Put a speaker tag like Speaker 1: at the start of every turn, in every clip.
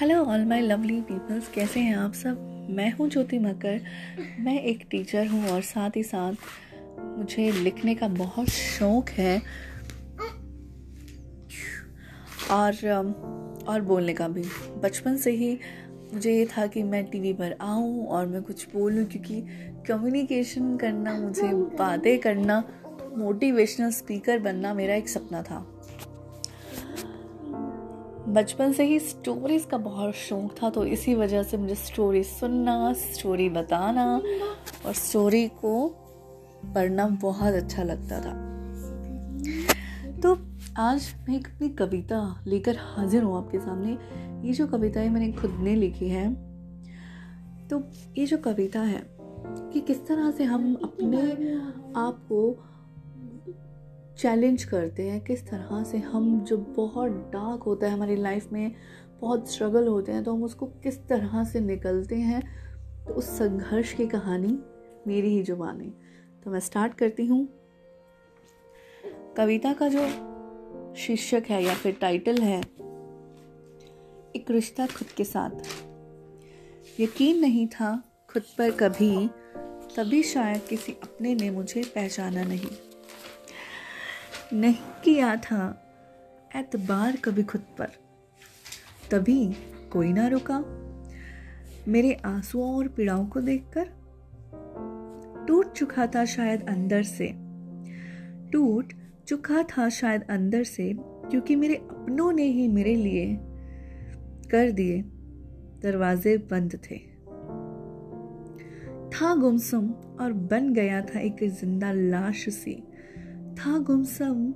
Speaker 1: Hello all my lovely peoples कैसे हैं आप सब? मैं हूँ ज्योति मकर। मैं एक टीचर हूँ और साथ ही साथ मुझे लिखने का बहुत शौक है। और और बोलने का भी। बचपन से ही मुझे ये था कि मैं टीवी पर आऊँ और मैं कुछ बोलूँ, क्योंकि कम्युनिकेशन करना, मुझे बातें करना मोटिवेशनल स्पीकर बनना मेरा एक सपना था। बचपन से ही स्टोरीज का बहुत शौक था तो इसी वजह से मुझे स्टोरी सुनना स्टोरी बताना और स्टोरी को पढ़ना बहुत अच्छा लगता था। तो आज मैं एक अपनी कविता लेकर हाजिर हूँ आपके सामने। ये जो कविता है मैंने खुद ने लिखी है तो ये जो कविता है कि किस तरह से हम अपने आप को चैलेंज करते हैं किस तरह से हम जो बहुत डार्क होता है हमारी लाइफ में, बहुत स्ट्रगल होते हैं तो हम उसको किस तरह से निकलते हैं तो उस संघर्ष की कहानी मेरी ही जुबानी तो मैं स्टार्ट करती हूँ। कविता का जो शीर्षक है या फिर टाइटल है, एक रिश्ता खुद के साथ। यकीन नहीं था खुद पर कभी, तभी शायद किसी अपने ने मुझे पहचाना नहीं। नहीं किया था। एतबार कभी खुद पर। तभी कोई ना रुका। मेरे आंसुओं और पीड़ाओं को देखकर। टूट चुका था शायद अंदर से। टूट चुका था शायद अंदर से, क्योंकि मेरे अपनों ने ही मेरे लिए कर दिए। दरवाजे बंद थे। था गुमसुम और बन गया था एक ज़िंदा लाश सी। था गुमसम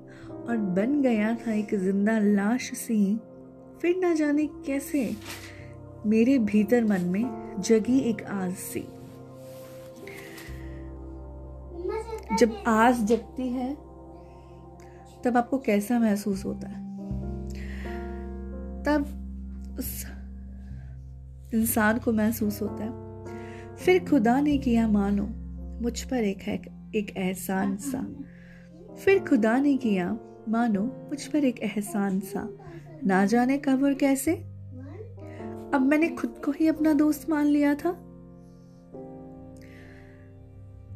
Speaker 1: और बन गया था एक ज़िंदा लाश सी। फिर ना जाने कैसे मेरे भीतर मन में जगी एक आस सी। जब आस जगती है, तब आपको कैसा महसूस होता है? तब उस इंसान को महसूस होता है। फिर खुदा ने किया मानो, मुझ पर एक है, एक एहसान सा। फिर खुदा ने किया, मानो, मुझ पर एक एहसान सा। ना जाने कब और कैसे? अब मैंने खुद को ही अपना दोस्त मान लिया था।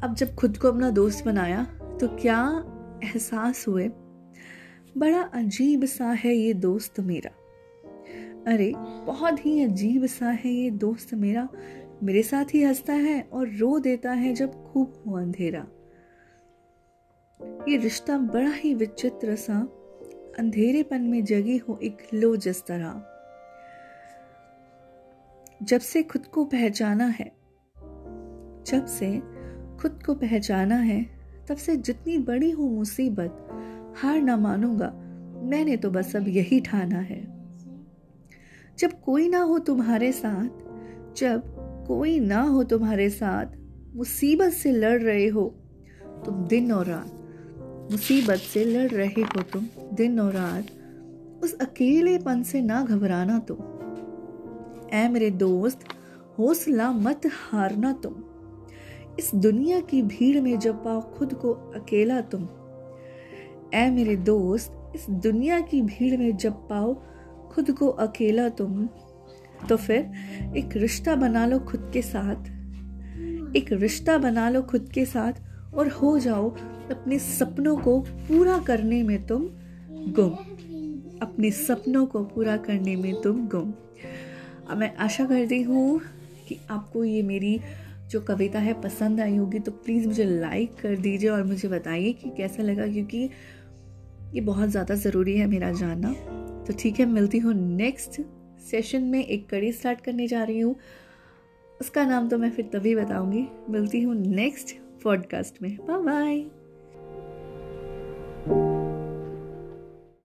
Speaker 1: अब जब खुद को अपना दोस्त बनाया तो क्या एहसास हुए? बड़ा अजीब सा है ये दोस्त मेरा। अरे, बहुत ही अजीब सा है ये दोस्त मेरा। मेरे साथ ही हंसता है और रो देता है जब खूब हो अंधेरा। ये रिश्ता बड़ा ही विचित्र सा, अंधेरेपन में जगी हो एक लो जिस तरह। जब से खुद को पहचाना है, जब से खुद को पहचाना है, तब से जितनी बड़ी हो मुसीबत, हार ना मानूँगा, मैंने तो बस अब यही ठाना है। जब कोई ना हो तुम्हारे साथ, जब कोई ना हो तुम्हारे साथ, मुसीबत से लड़ रहे हो, तुम दिन और रात मुसीबत से लड़ रहे हो तुम दिन और रात। उस अकेलेपन से ना घबराना तुम। ऐ मेरे दोस्त, हौसला मत हारना तुम। इस दुनिया की भीड़ में जब पाओ खुद को अकेला तुम। ऐ मेरे दोस्त, इस दुनिया की भीड़ में जब पाओ खुद को अकेला तुम तो फिर एक रिश्ता बना लो खुद के साथ। एक रिश्ता बना लो खुद के साथ और हो जाओ अपने सपनों को पूरा करने में तुम गुम। अपने सपनों को पूरा करने में तुम गुम। अब मैं आशा करती हूँ कि आपको ये मेरी जो कविता है पसंद आई होगी तो प्लीज़ मुझे लाइक कर दीजिए और मुझे बताइए कि कैसा लगा, क्योंकि ये बहुत ज़्यादा ज़रूरी है मेरा जानना। तो ठीक है, मिलती हूँ नेक्स्ट सेशन में, एक कड़ी स्टार्ट करने जा रही हूँ। उसका नाम तो मैं फिर तभी बताऊँगी। मिलती हूँ नेक्स्ट पॉडकास्ट में। Bye bye.